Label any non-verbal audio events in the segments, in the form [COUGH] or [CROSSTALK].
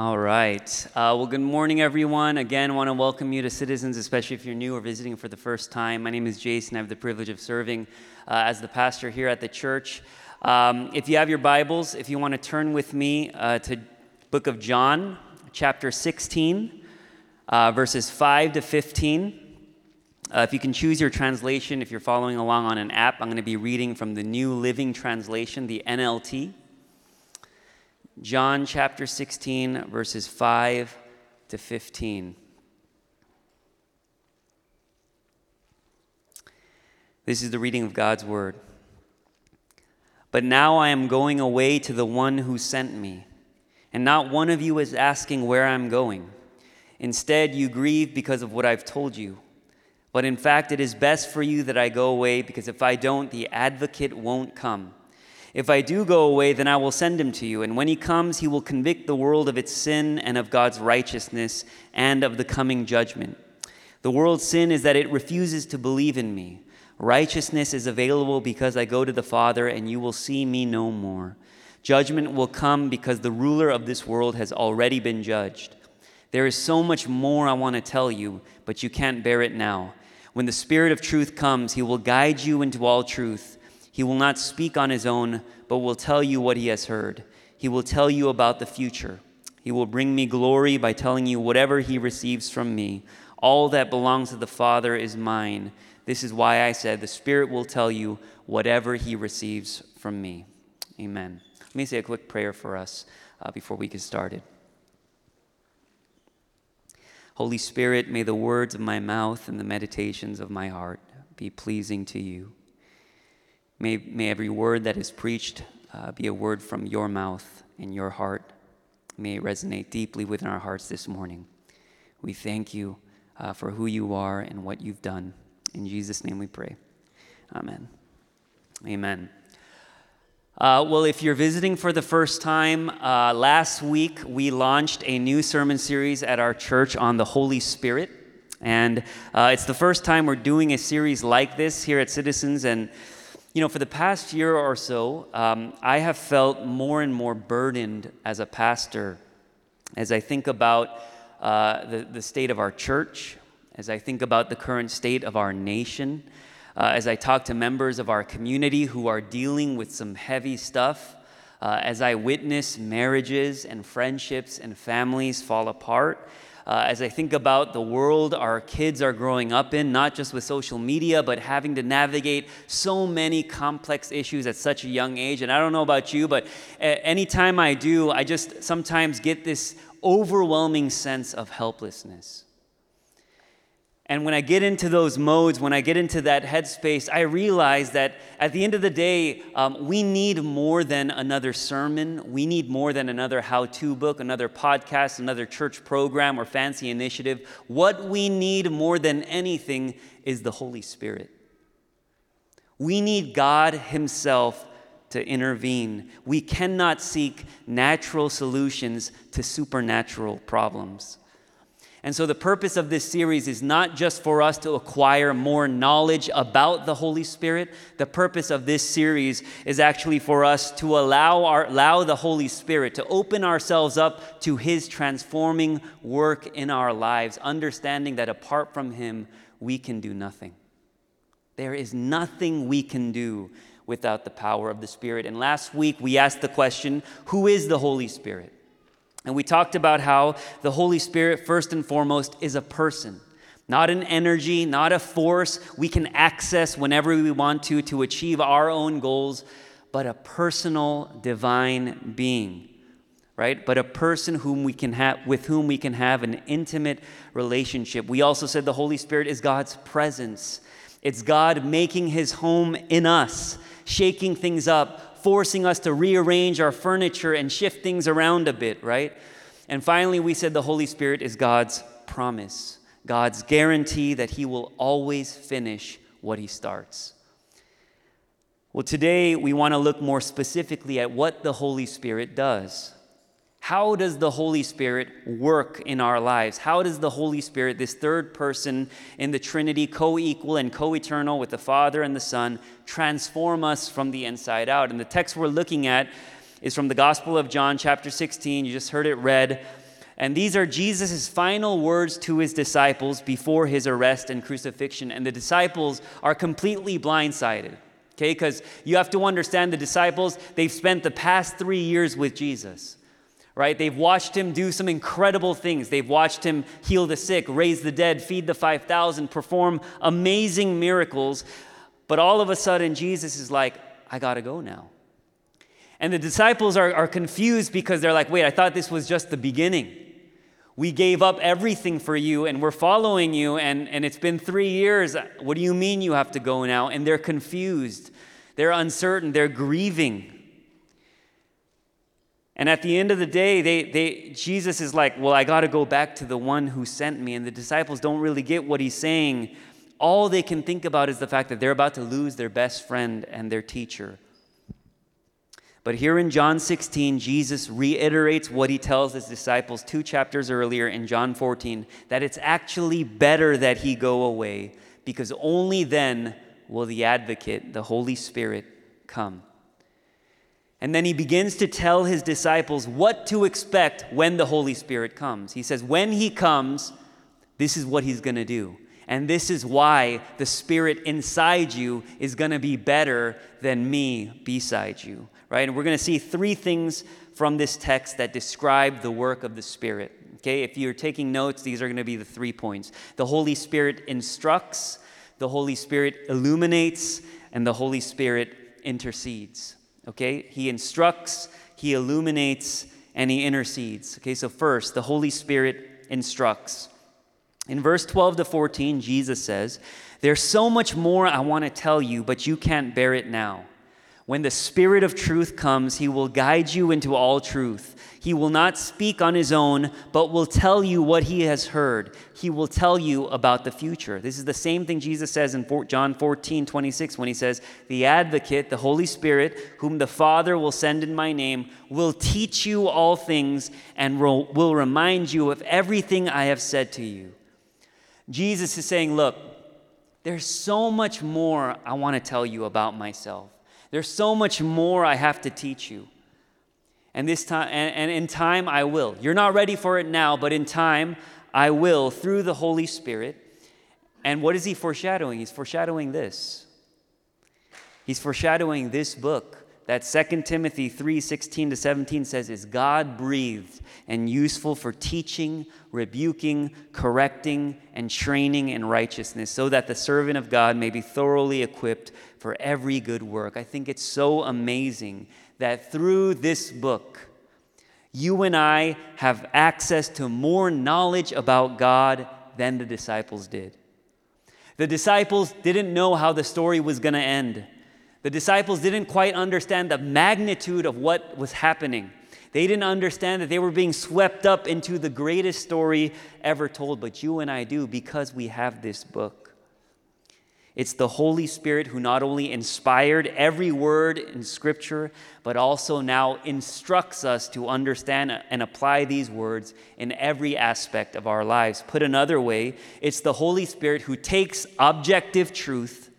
All right. Uh, well, good morning, everyone. Again, want to welcome you to Citizens, especially if you're new or visiting for the first time. My name is Jason. I have the privilege of serving uh, as the pastor here at the church. Um, if you have your Bibles, if you want to turn with me uh, to book of John, chapter 16, uh, verses 5 to 15. Uh, if you can choose your translation, if you're following along on an app, I'm going to be reading from the New Living Translation, the NLT. John chapter 16, verses 5 to 15. This is the reading of God's word. But now I am going away to the one who sent me, and not one of you is asking where I'm going. Instead, you grieve because of what I've told you. But in fact, it is best for you that I go away, because if I don't, the advocate won't come. If I do go away, then I will send him to you. And when he comes, he will convict the world of its sin and of God's righteousness and of the coming judgment. The world's sin is that it refuses to believe in me. Righteousness is available because I go to the Father, and you will see me no more. Judgment will come because the ruler of this world has already been judged. There is so much more I want to tell you, but you can't bear it now. When the Spirit of truth comes, he will guide you into all truth. He will not speak on his own, but will tell you what he has heard. He will tell you about the future. He will bring me glory by telling you whatever he receives from me. All that belongs to the Father is mine. This is why I said, The Spirit will tell you whatever he receives from me. Amen. Let me say a quick prayer for us uh, before we get started. Holy Spirit, may the words of my mouth and the meditations of my heart be pleasing to you. May, may every word that is preached uh, be a word from your mouth and your heart. May it resonate deeply within our hearts this morning. We thank you uh, for who you are and what you've done. In Jesus' name we pray. Amen. Amen. Uh, well, if you're visiting for the first time, uh, last week we launched a new sermon series at our church on the Holy Spirit. And uh, it's the first time we're doing a series like this here at Citizens. And you know, for the past year or so, um, I have felt more and more burdened as a pastor as I think about uh, the, the state of our church, as I think about the current state of our nation, uh, as I talk to members of our community who are dealing with some heavy stuff, uh, as I witness marriages and friendships and families fall apart uh, as I think about the world our kids are growing up in, not just with social media, but having to navigate so many complex issues at such a young age. And I don't know about you, but anytime I do, I just sometimes get this overwhelming sense of helplessness. And when I get into those modes, when I get into that headspace, I realize that at the end of the day, um, we need more than another sermon. We need more than another how to book, another podcast, another church program, or fancy initiative. What we need more than anything is the Holy Spirit. We need God Himself to intervene. We cannot seek natural solutions to supernatural problems. And so, the purpose of this series is not just for us to acquire more knowledge about the Holy Spirit. The purpose of this series is actually for us to allow, our, allow the Holy Spirit to open ourselves up to His transforming work in our lives, understanding that apart from Him, we can do nothing. There is nothing we can do without the power of the Spirit. And last week, we asked the question who is the Holy Spirit? And we talked about how the Holy Spirit, first and foremost, is a person, not an energy, not a force we can access whenever we want to to achieve our own goals, but a personal divine being. Right? But a person whom we can have with whom we can have an intimate relationship. We also said the Holy Spirit is God's presence. It's God making his home in us, shaking things up, forcing us to rearrange our furniture and shift things around a bit, right? And finally, we said the Holy Spirit is God's promise, God's guarantee that He will always finish what He starts. Well, today we want to look more specifically at what the Holy Spirit does. How does the Holy Spirit work in our lives? How does the Holy Spirit, this third person in the Trinity, co equal and co eternal with the Father and the Son, transform us from the inside out? And the text we're looking at is from the Gospel of John, chapter 16. You just heard it read. And these are Jesus' final words to his disciples before his arrest and crucifixion. And the disciples are completely blindsided, okay? Because you have to understand the disciples, they've spent the past three years with Jesus, right? They've watched him do some incredible things. They've watched him heal the sick, raise the dead, feed the 5,000, perform amazing miracles. But all of a sudden, Jesus is like, I gotta go now. And the disciples are, are confused because they're like, wait, I thought this was just the beginning. We gave up everything for you and we're following you, and, and it's been three years. What do you mean you have to go now? And they're confused, they're uncertain, they're grieving. And at the end of the day, they, they, Jesus is like, Well, I got to go back to the one who sent me. And the disciples don't really get what he's saying. All they can think about is the fact that they're about to lose their best friend and their teacher. But here in John 16, Jesus reiterates what he tells his disciples two chapters earlier in John 14 that it's actually better that he go away because only then will the advocate, the Holy Spirit, come. And then he begins to tell his disciples what to expect when the Holy Spirit comes. He says, When he comes, this is what he's going to do. And this is why the Spirit inside you is going to be better than me beside you right? And we're going to see three things from this text that describe the work of the Spirit. Okay, if you're taking notes, these are going to be the three points. The Holy Spirit instructs, the Holy Spirit illuminates, and the Holy Spirit intercedes. Okay, He instructs, He illuminates, and He intercedes. Okay, so first, the Holy Spirit instructs. In verse 12 to 14, Jesus says, There's so much more I want to tell you, but you can't bear it now. When the Spirit of truth comes, he will guide you into all truth. He will not speak on his own, but will tell you what he has heard. He will tell you about the future. This is the same thing Jesus says in John 14, 26, when he says, The advocate, the Holy Spirit, whom the Father will send in my name, will teach you all things and will, remind you of everything I have said to you. Jesus is saying, Look, there's so much more I want to tell you about myself. There's so much more I have to teach you. And this time and, and in time I will. You're not ready for it now, but in time I will through the Holy Spirit. And what is he foreshadowing? He's foreshadowing this. He's foreshadowing this book that 2 Timothy 3 16 to 17 says is God breathed and useful for teaching, rebuking, correcting, and training in righteousness, so that the servant of God may be thoroughly equipped for every good work. I think it's so amazing that through this book, you and I have access to more knowledge about God than the disciples did. The disciples didn't know how the story was going to end. The disciples didn't quite understand the magnitude of what was happening. They didn't understand that they were being swept up into the greatest story ever told, but you and I do because we have this book. It's the Holy Spirit who not only inspired every word in Scripture, but also now instructs us to understand and apply these words in every aspect of our lives. Put another way, it's the Holy Spirit who takes objective truth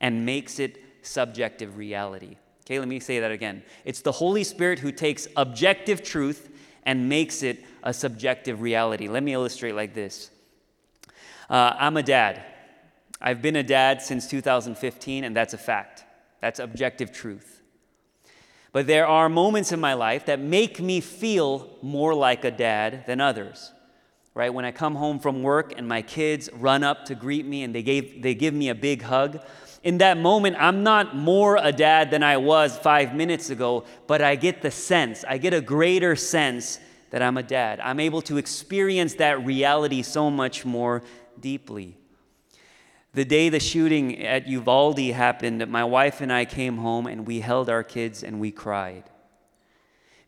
and makes it subjective reality. Okay, let me say that again. It's the Holy Spirit who takes objective truth and makes it a subjective reality. Let me illustrate like this uh, I'm a dad. I've been a dad since 2015, and that's a fact. That's objective truth. But there are moments in my life that make me feel more like a dad than others. Right? When I come home from work and my kids run up to greet me and they, gave, they give me a big hug, in that moment, I'm not more a dad than I was five minutes ago, but I get the sense, I get a greater sense that I'm a dad. I'm able to experience that reality so much more deeply. The day the shooting at Uvalde happened, my wife and I came home and we held our kids and we cried.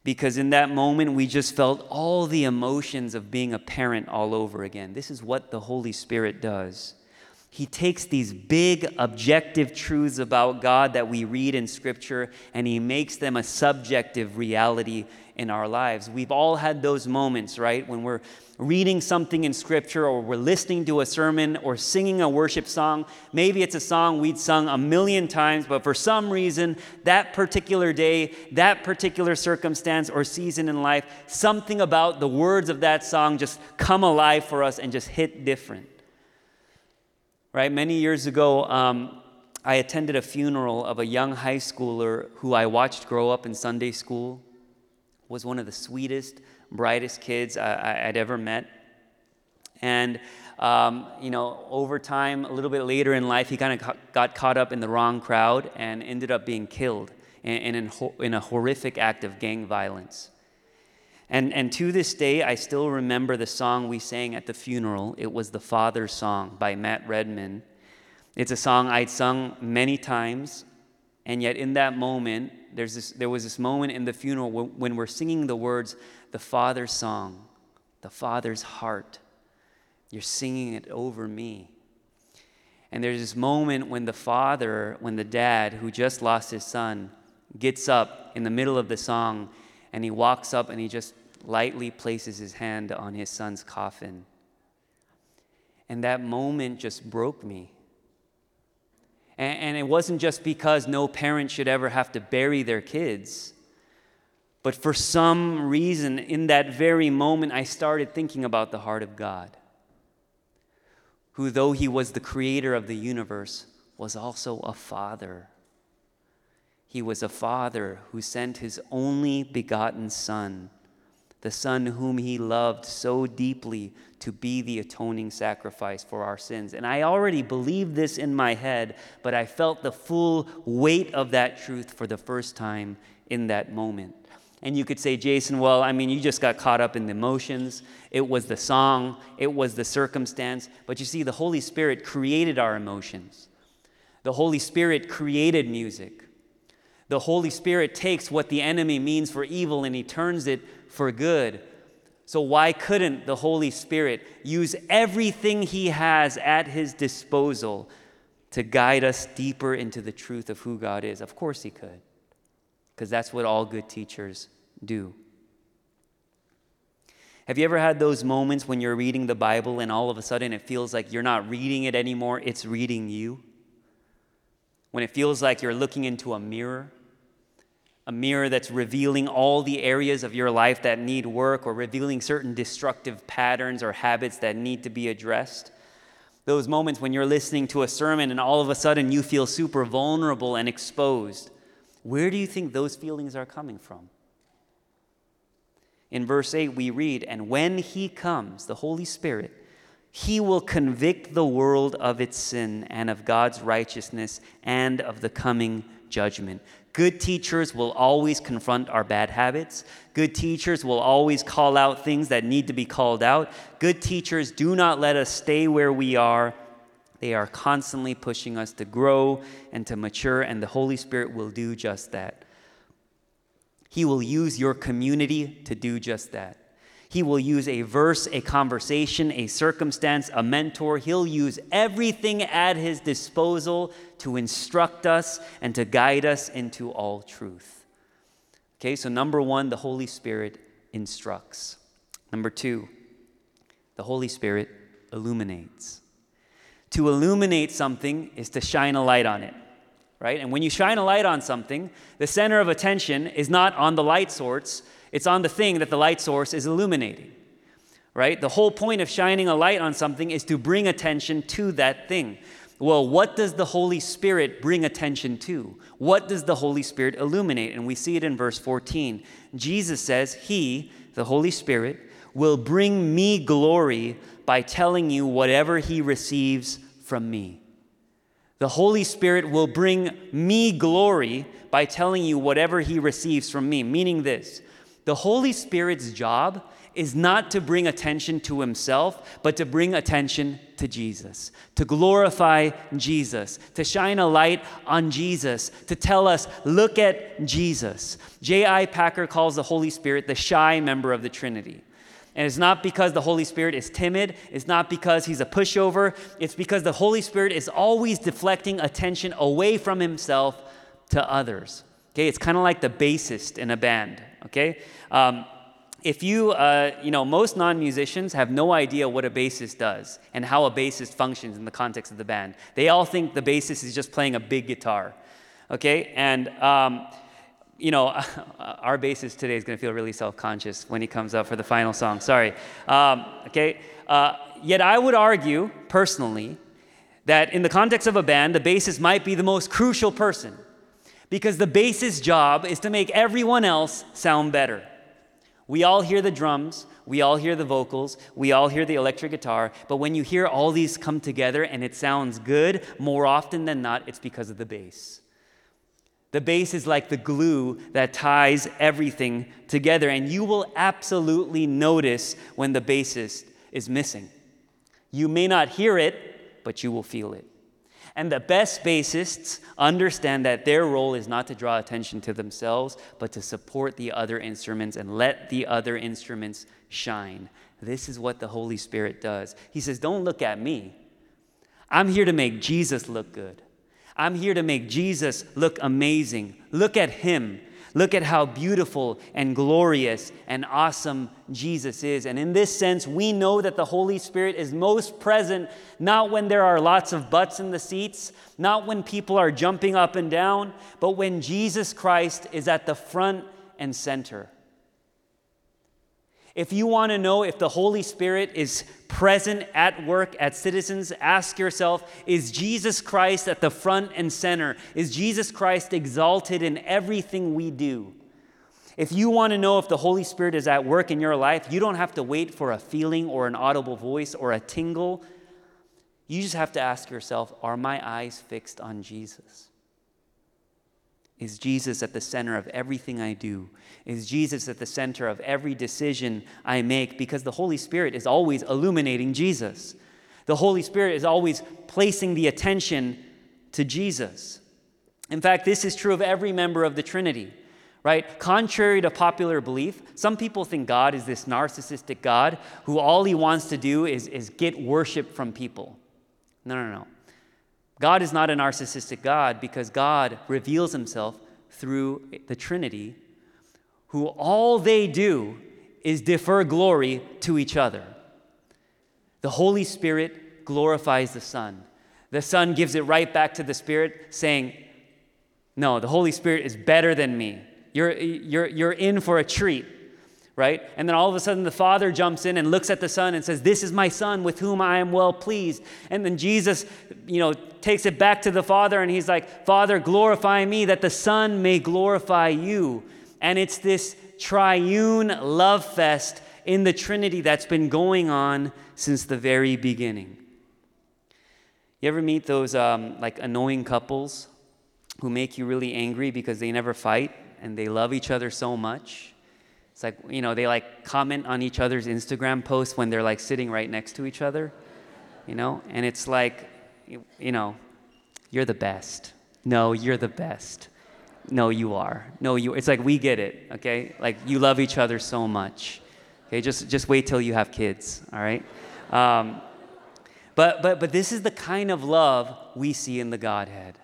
Because in that moment, we just felt all the emotions of being a parent all over again. This is what the Holy Spirit does. He takes these big objective truths about God that we read in Scripture and he makes them a subjective reality in our lives. We've all had those moments, right? When we're reading something in Scripture or we're listening to a sermon or singing a worship song. Maybe it's a song we'd sung a million times, but for some reason, that particular day, that particular circumstance or season in life, something about the words of that song just come alive for us and just hit different right? Many years ago, um, I attended a funeral of a young high schooler who I watched grow up in Sunday school. Was one of the sweetest, brightest kids I, would ever met. And um, you know, over time, a little bit later in life, he kind of got caught up in the wrong crowd and ended up being killed in, in, in a horrific act of gang violence. And, and to this day, I still remember the song we sang at the funeral. It was the Father's Song by Matt Redman. It's a song I'd sung many times, and yet in that moment, there's this, there was this moment in the funeral when we're singing the words, the Father's Song, the Father's heart. You're singing it over me. And there's this moment when the father, when the dad who just lost his son, gets up in the middle of the song and he walks up and he just lightly places his hand on his son's coffin. And that moment just broke me. And, and, it wasn't just because no parent should ever have to bury their kids, but for some reason, in that very moment, I started thinking about the heart of God, who, though he was the creator of the universe, was also a father. He was a father who sent his only begotten Son the Son whom He loved so deeply to be the atoning sacrifice for our sins. And I already believed this in my head, but I felt the full weight of that truth for the first time in that moment. And you could say, Jason, well, I mean, you just got caught up in the emotions. It was the song, it was the circumstance. But you see, the Holy Spirit created our emotions, the Holy Spirit created music. The Holy Spirit takes what the enemy means for evil and he turns it for good. So, why couldn't the Holy Spirit use everything He has at His disposal to guide us deeper into the truth of who God is? Of course, He could, because that's what all good teachers do. Have you ever had those moments when you're reading the Bible and all of a sudden it feels like you're not reading it anymore, it's reading you? When it feels like you're looking into a mirror? a mirror that's revealing all the areas of your life that need work or revealing certain destructive patterns or habits that need to be addressed. Those moments when you're listening to a sermon and all of a sudden you feel super vulnerable and exposed. Where do you think those feelings are coming from? In verse 8, we read, And when he comes, the Holy Spirit, he will convict the world of its sin and of God's righteousness and of the coming judgment. Good teachers will always confront our bad habits. Good teachers will always call out things that need to be called out. Good teachers do not let us stay where we are. They are constantly pushing us to grow and to mature, and the Holy Spirit will do just that. He will use your community to do just that. He will use a verse, a conversation, a circumstance, a mentor. He'll use everything at his disposal to instruct us and to guide us into all truth. Okay, so number one, the Holy Spirit instructs. Number two, the Holy Spirit illuminates. To illuminate something is to shine a light on it, right? And when you shine a light on something, the center of attention is not on the light source, it's on the thing that the light source is illuminating, right? The whole point of shining a light on something is to bring attention to that thing. Well, what does the Holy Spirit bring attention to? What does the Holy Spirit illuminate? And we see it in verse 14. Jesus says, He, the Holy Spirit, will bring me glory by telling you whatever He receives from me. The Holy Spirit will bring me glory by telling you whatever He receives from me, meaning this the Holy Spirit's job is not to bring attention to himself, but to bring attention to Jesus, to glorify Jesus, to shine a light on Jesus, to tell us, look at Jesus. J.I. Packer calls the Holy Spirit the shy member of the Trinity. And it's not because the Holy Spirit is timid, it's not because he's a pushover, it's because the Holy Spirit is always deflecting attention away from himself to others. Okay, it's kind of like the bassist in a band. Okay, um, if you, uh, you know, most non musicians have no idea what a bassist does and how a bassist functions in the context of the band. They all think the bassist is just playing a big guitar. Okay, and um, you know, [LAUGHS] our bassist today is going to feel really self conscious when he comes up for the final song. Sorry. Um, okay? Uh, yet I would argue, personally, that in the context of a band, the bassist might be the most crucial person because the bassist's job is to make everyone else sound better. We all hear the drums, we all hear the vocals, we all hear the electric guitar, but when you hear all these come together and it sounds good, more often than not, it's because of the bass. The bass is like the glue that ties everything together, and you will absolutely notice when the bassist is missing. You may not hear it, but you will feel it. And the best bassists understand that their role is not to draw attention to themselves, but to support the other instruments and let the other instruments shine. This is what the Holy Spirit does. He says, Don't look at me. I'm here to make Jesus look good. I'm here to make Jesus look amazing. Look at him. Look at how beautiful and glorious and awesome Jesus is. And in this sense, we know that the Holy Spirit is most present not when there are lots of butts in the seats, not when people are jumping up and down, but when Jesus Christ is at the front and center. If you want to know if the Holy Spirit is present at work at Citizens, ask yourself is Jesus Christ at the front and center? Is Jesus Christ exalted in everything we do? If you want to know if the Holy Spirit is at work in your life, you don't have to wait for a feeling or an audible voice or a tingle. You just have to ask yourself are my eyes fixed on Jesus? Is Jesus at the center of everything I do? Is Jesus at the center of every decision I make? Because the Holy Spirit is always illuminating Jesus. The Holy Spirit is always placing the attention to Jesus. In fact, this is true of every member of the Trinity, right? Contrary to popular belief, some people think God is this narcissistic God who all he wants to do is, is get worship from people. No, no, no. God is not a narcissistic God because God reveals himself through the Trinity, who all they do is defer glory to each other. The Holy Spirit glorifies the Son. The Son gives it right back to the Spirit, saying, No, the Holy Spirit is better than me. You're, you're, you're in for a treat right? And then all of a sudden the Father jumps in and looks at the Son and says, This is my Son with whom I am well pleased. And then Jesus, you know, takes it back to the Father and he's like, Father, glorify me that the Son may glorify you. And it's this triune love fest in the Trinity that's been going on since the very beginning. You ever meet those um, like annoying couples who make you really angry because they never fight and they love each other so much? It's like, you know, they like comment on each other's Instagram posts when they're like sitting right next to each other, you know? And it's like, you know, you're the best. No, you're the best. No, you are. No, you. It's like we get it, okay? Like you love each other so much. Okay, just just wait till you have kids, all right? Um, but but but this is the kind of love we see in the Godhead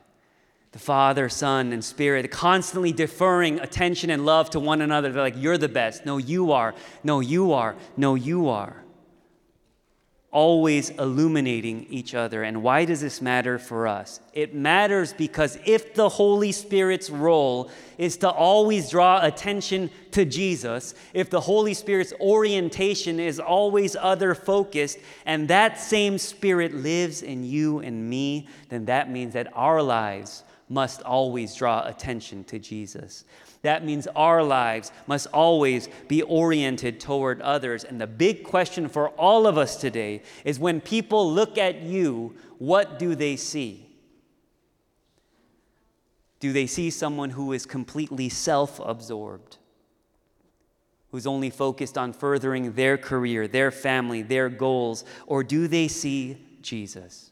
the Father, Son, and Spirit, constantly deferring attention and love to one another. They're like, You're the best. No, you are. No, you are. No, you are. Always illuminating each other. And why does this matter for us? It matters because if the Holy Spirit's role is to always draw attention to Jesus, if the Holy Spirit's orientation is always other focused, and that same Spirit lives in you and me, then that means that our lives must always draw attention to Jesus. That means our lives must always be oriented toward others. And the big question for all of us today is when people look at you, what do they see? Do they see someone who is completely self absorbed? Who's only focused on furthering their career, their family, their goals? Or do they see Jesus?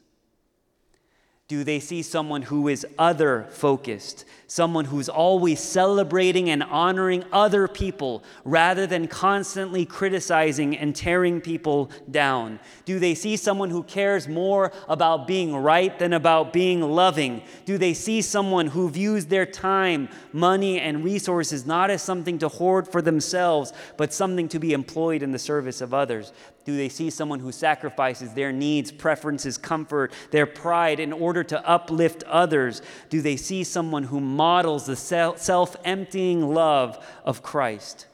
Do they see someone who is other focused, someone who's always celebrating and honoring other people rather than constantly criticizing and tearing people down? Do they see someone who cares more about being right than about being loving? Do they see someone who views their time, money, and resources not as something to hoard for themselves, but something to be employed in the service of others? Do they see someone who sacrifices their needs, preferences, comfort, their pride in order to uplift others? Do they see someone who models the self emptying love of Christ?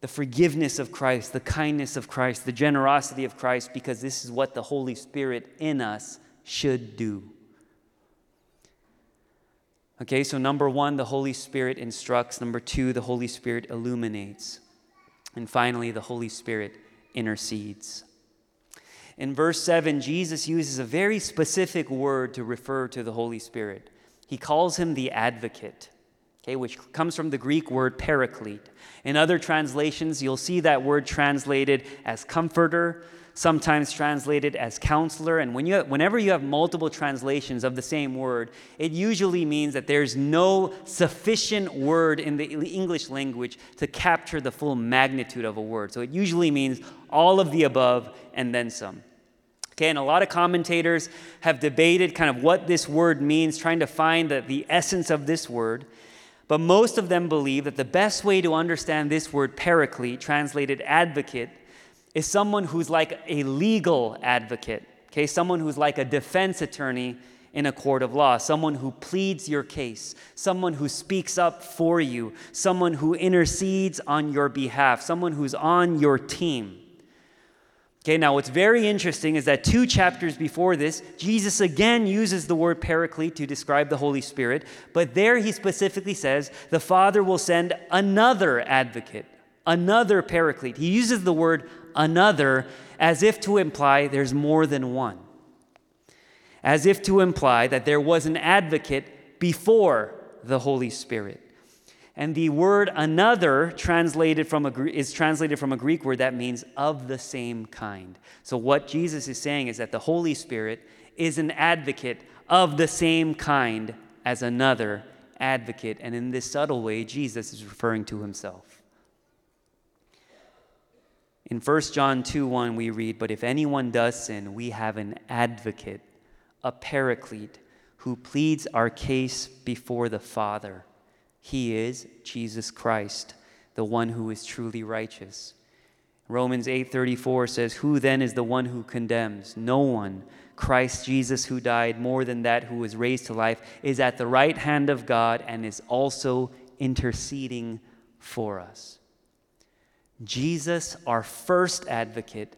The forgiveness of Christ, the kindness of Christ, the generosity of Christ, because this is what the Holy Spirit in us should do. Okay, so number one, the Holy Spirit instructs. Number two, the Holy Spirit illuminates. And finally, the Holy Spirit intercedes. In verse 7, Jesus uses a very specific word to refer to the Holy Spirit. He calls him the advocate, okay, which comes from the Greek word paraclete. In other translations, you'll see that word translated as comforter, sometimes translated as counselor. And when you, whenever you have multiple translations of the same word, it usually means that there's no sufficient word in the English language to capture the full magnitude of a word. So it usually means all of the above and then some. Okay, and a lot of commentators have debated kind of what this word means, trying to find the, the essence of this word. But most of them believe that the best way to understand this word paraclete, translated advocate, is someone who's like a legal advocate, okay? Someone who's like a defense attorney in a court of law, someone who pleads your case, someone who speaks up for you, someone who intercedes on your behalf, someone who's on your team. Okay, now what's very interesting is that two chapters before this, Jesus again uses the word paraclete to describe the Holy Spirit, but there he specifically says the Father will send another advocate, another paraclete. He uses the word another as if to imply there's more than one, as if to imply that there was an advocate before the Holy Spirit. And the word another translated from a, is translated from a Greek word that means of the same kind. So, what Jesus is saying is that the Holy Spirit is an advocate of the same kind as another advocate. And in this subtle way, Jesus is referring to himself. In 1 John 2 1, we read, But if anyone does sin, we have an advocate, a paraclete, who pleads our case before the Father. He is Jesus Christ, the one who is truly righteous. Romans 8:34 says, "Who then is the one who condemns? No one. Christ Jesus who died, more than that who was raised to life, is at the right hand of God and is also interceding for us." Jesus, our first advocate,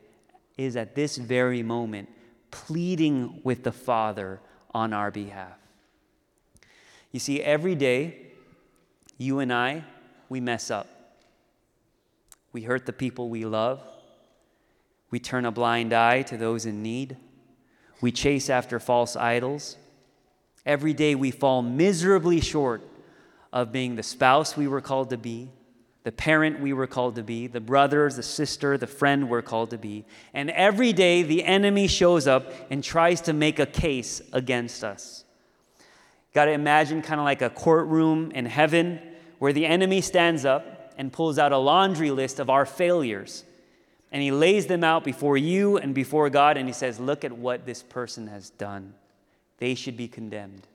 is at this very moment pleading with the Father on our behalf. You see, every day, you and I, we mess up. We hurt the people we love. We turn a blind eye to those in need. We chase after false idols. Every day we fall miserably short of being the spouse we were called to be, the parent we were called to be, the brother, the sister, the friend we're called to be. And every day the enemy shows up and tries to make a case against us. Got to imagine kind of like a courtroom in heaven where the enemy stands up and pulls out a laundry list of our failures. And he lays them out before you and before God, and he says, Look at what this person has done. They should be condemned.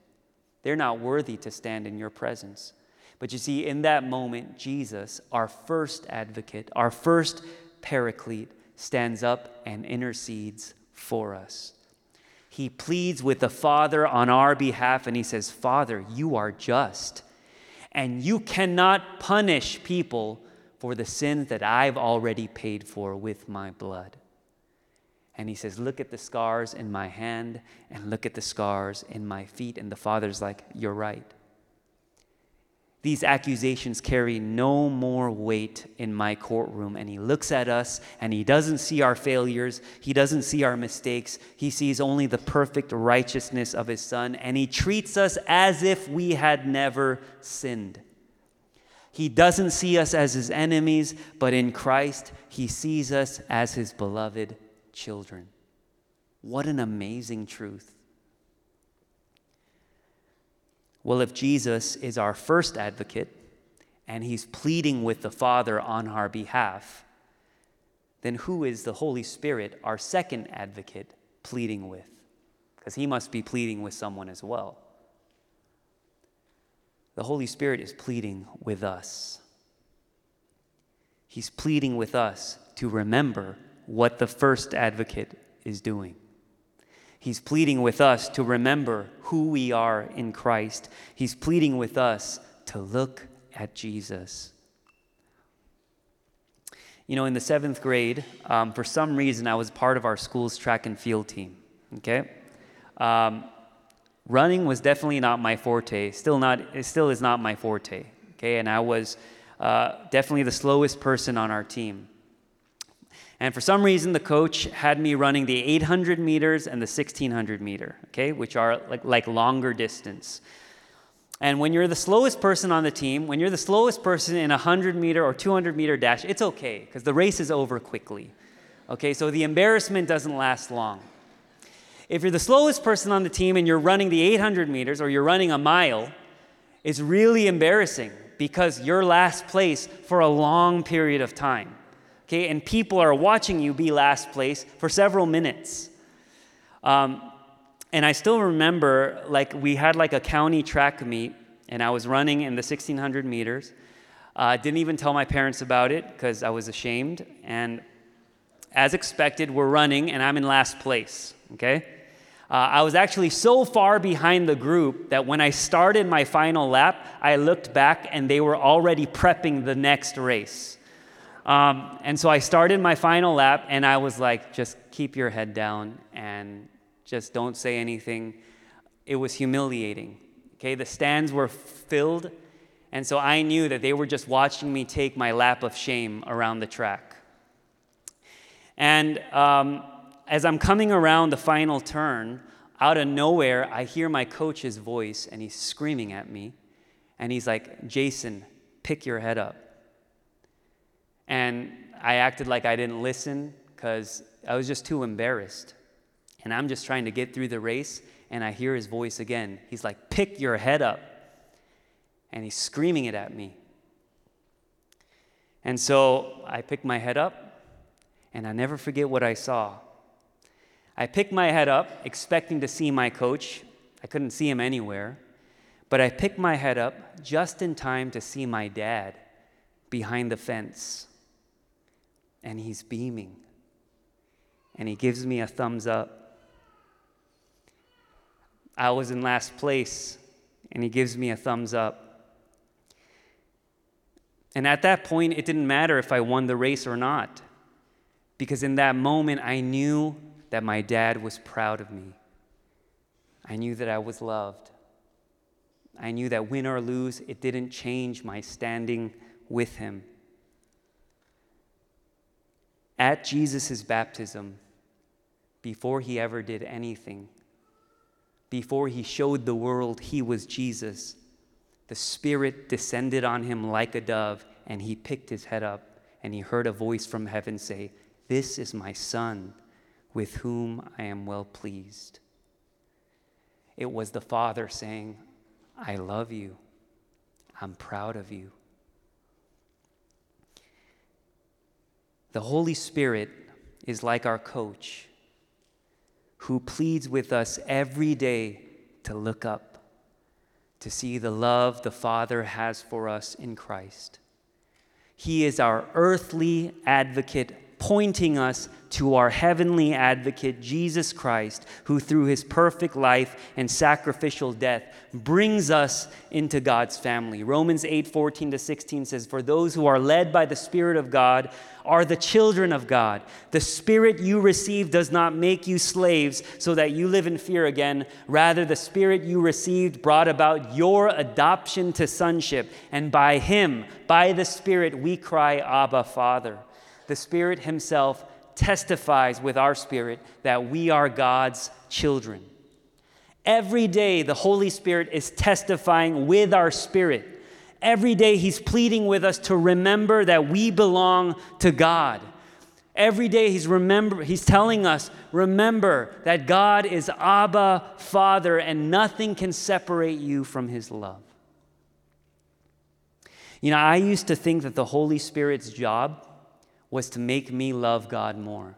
They're not worthy to stand in your presence. But you see, in that moment, Jesus, our first advocate, our first paraclete, stands up and intercedes for us. He pleads with the Father on our behalf and he says, Father, you are just, and you cannot punish people for the sins that I've already paid for with my blood. And he says, Look at the scars in my hand and look at the scars in my feet. And the Father's like, You're right these accusations carry no more weight in my courtroom. And he looks at us and he doesn't see our failures, he doesn't see our mistakes. He sees only the perfect righteousness of his son, and he treats us as if we had never sinned. He doesn't see us as his enemies, but in Christ, he sees us as his beloved children. What an amazing truth. Well, if Jesus is our first advocate and he's pleading with the Father on our behalf, then who is the Holy Spirit, our second advocate, pleading with? Because he must be pleading with someone as well. The Holy Spirit is pleading with us. He's pleading with us to remember what the first advocate is doing. He's pleading with us to remember who we are in Christ. He's pleading with us to look at Jesus. You know, in the seventh grade, um, for some reason, I was part of our school's track and field team. Okay? Um, running was definitely not my forte. Still not. It still is not my forte. Okay, and I was uh, definitely the slowest person on our team. And for some reason, the coach had me running the 800 meters and the 1600 meter, okay, which are like, like longer distance. And when you're the slowest person on the team, when you're the slowest person in a 100 meter or 200 meter dash, it's okay because the race is over quickly. Okay, so the embarrassment doesn't last long. If you're the slowest person on the team and you're running the 800 meters or you're running a mile, it's really embarrassing because you're last place for a long period of time okay? And people are watching you be last place for several minutes. Um, and I still remember, like, we had like a county track meet, and I was running in the 1600 meters. I uh, didn't even tell my parents about it because I was ashamed. And as expected, we're running, and I'm in last place, okay? Uh, I was actually so far behind the group that when I started my final lap, I looked back and they were already prepping the next race. Um, and so I started my final lap, and I was like, just keep your head down and just don't say anything. It was humiliating. Okay, the stands were filled, and so I knew that they were just watching me take my lap of shame around the track. And um, as I'm coming around the final turn, out of nowhere, I hear my coach's voice, and he's screaming at me. And he's like, Jason, pick your head up. And I acted like I didn't listen because I was just too embarrassed. And I'm just trying to get through the race, and I hear his voice again. He's like, Pick your head up. And he's screaming it at me. And so I picked my head up, and I never forget what I saw. I picked my head up, expecting to see my coach. I couldn't see him anywhere. But I picked my head up just in time to see my dad behind the fence and he's beaming. And he gives me a thumbs up. I was in last place, and he gives me a thumbs up. And at that point, it didn't matter if I won the race or not, because in that moment, I knew that my dad was proud of me. I knew that I was loved. I knew that win or lose, it didn't change my standing with him. At Jesus' baptism, before he ever did anything, before he showed the world he was Jesus, the Spirit descended on him like a dove, and he picked his head up, and he heard a voice from heaven say, This is my Son, with whom I am well pleased. It was the Father saying, I love you. I'm proud of you. The Holy Spirit is like our coach who pleads with us every day to look up, to see the love the Father has for us in Christ. He is our earthly advocate pointing us to our heavenly advocate, Jesus Christ, who through his perfect life and sacrificial death brings us into God's family. Romans 8 14 to 16 says, For those who are led by the Spirit of God are the children of God. The Spirit you receive does not make you slaves so that you live in fear again. Rather, the Spirit you received brought about your adoption to sonship, and by him, by the Spirit, we cry, Abba, Father the Spirit Himself testifies with our spirit that we are God's children. Every day, the Holy Spirit is testifying with our spirit. Every day, He's pleading with us to remember that we belong to God. Every day he's remember he's telling us, remember that God is Abba Father and nothing can separate you from his love. You know, I used to think that the Holy Spirit's job was to make me love God more.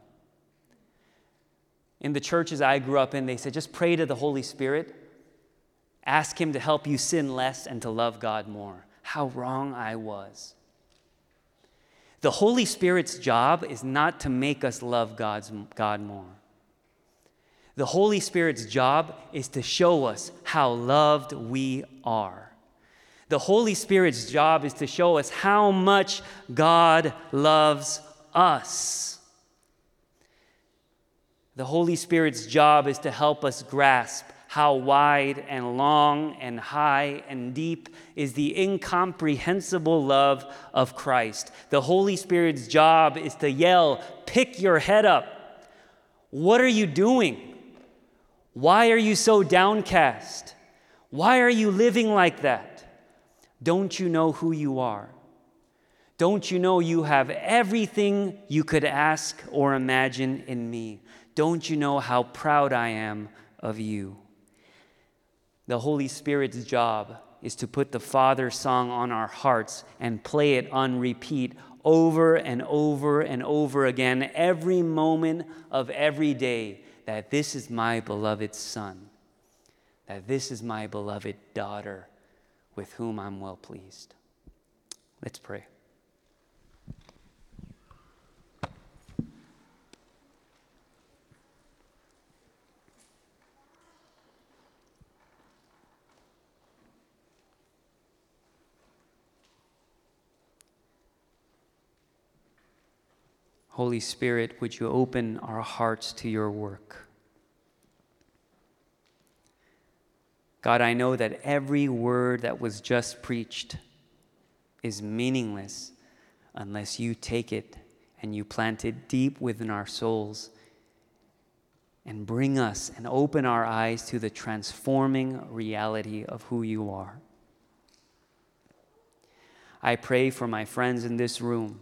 In the churches I grew up in, they said just pray to the Holy Spirit, ask him to help you sin less and to love God more. How wrong I was. The Holy Spirit's job is not to make us love God's, God more. The Holy Spirit's job is to show us how loved we are. The Holy Spirit's job is to show us how much God loves us. The Holy Spirit's job is to help us grasp how wide and long and high and deep is the incomprehensible love of Christ. The Holy Spirit's job is to yell, Pick your head up. What are you doing? Why are you so downcast? Why are you living like that? Don't you know who you are? Don't you know you have everything you could ask or imagine in me? Don't you know how proud I am of you? The Holy Spirit's job is to put the Father song on our hearts and play it on repeat over and over and over again, every moment of every day, that this is my beloved Son, that this is my beloved daughter with whom I'm well pleased. Let's pray. Holy Spirit, would you open our hearts to your work? God, I know that every word that was just preached is meaningless unless you take it and you plant it deep within our souls and bring us and open our eyes to the transforming reality of who you are. I pray for my friends in this room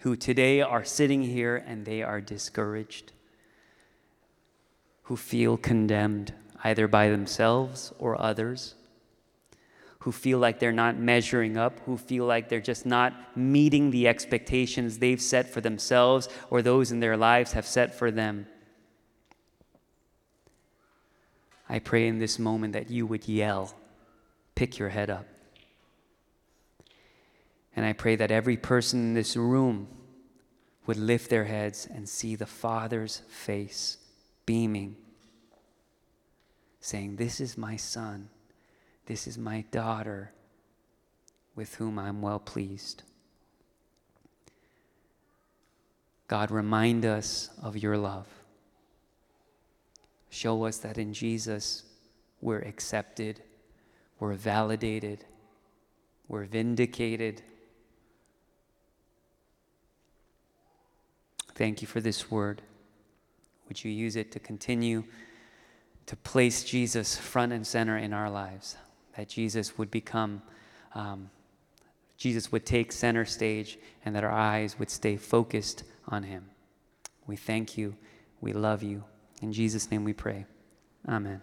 who today are sitting here and they are discouraged, who feel condemned either by themselves or others, who feel like they're not measuring up, who feel like they're just not meeting the expectations they've set for themselves or those in their lives have set for them. I pray in this moment that you would yell, pick your head up. And I pray that every person in this room would lift their heads and see the Father's face beaming, saying, This is my son, this is my daughter, with whom I'm well pleased. God, remind us of your love. Show us that in Jesus we're accepted, we're validated, we're vindicated Thank you for this word. Would you use it to continue to place Jesus front and center in our lives? That Jesus would become, um, Jesus would take center stage, and that our eyes would stay focused on Him. We thank you. We love you. In Jesus' name we pray. Amen.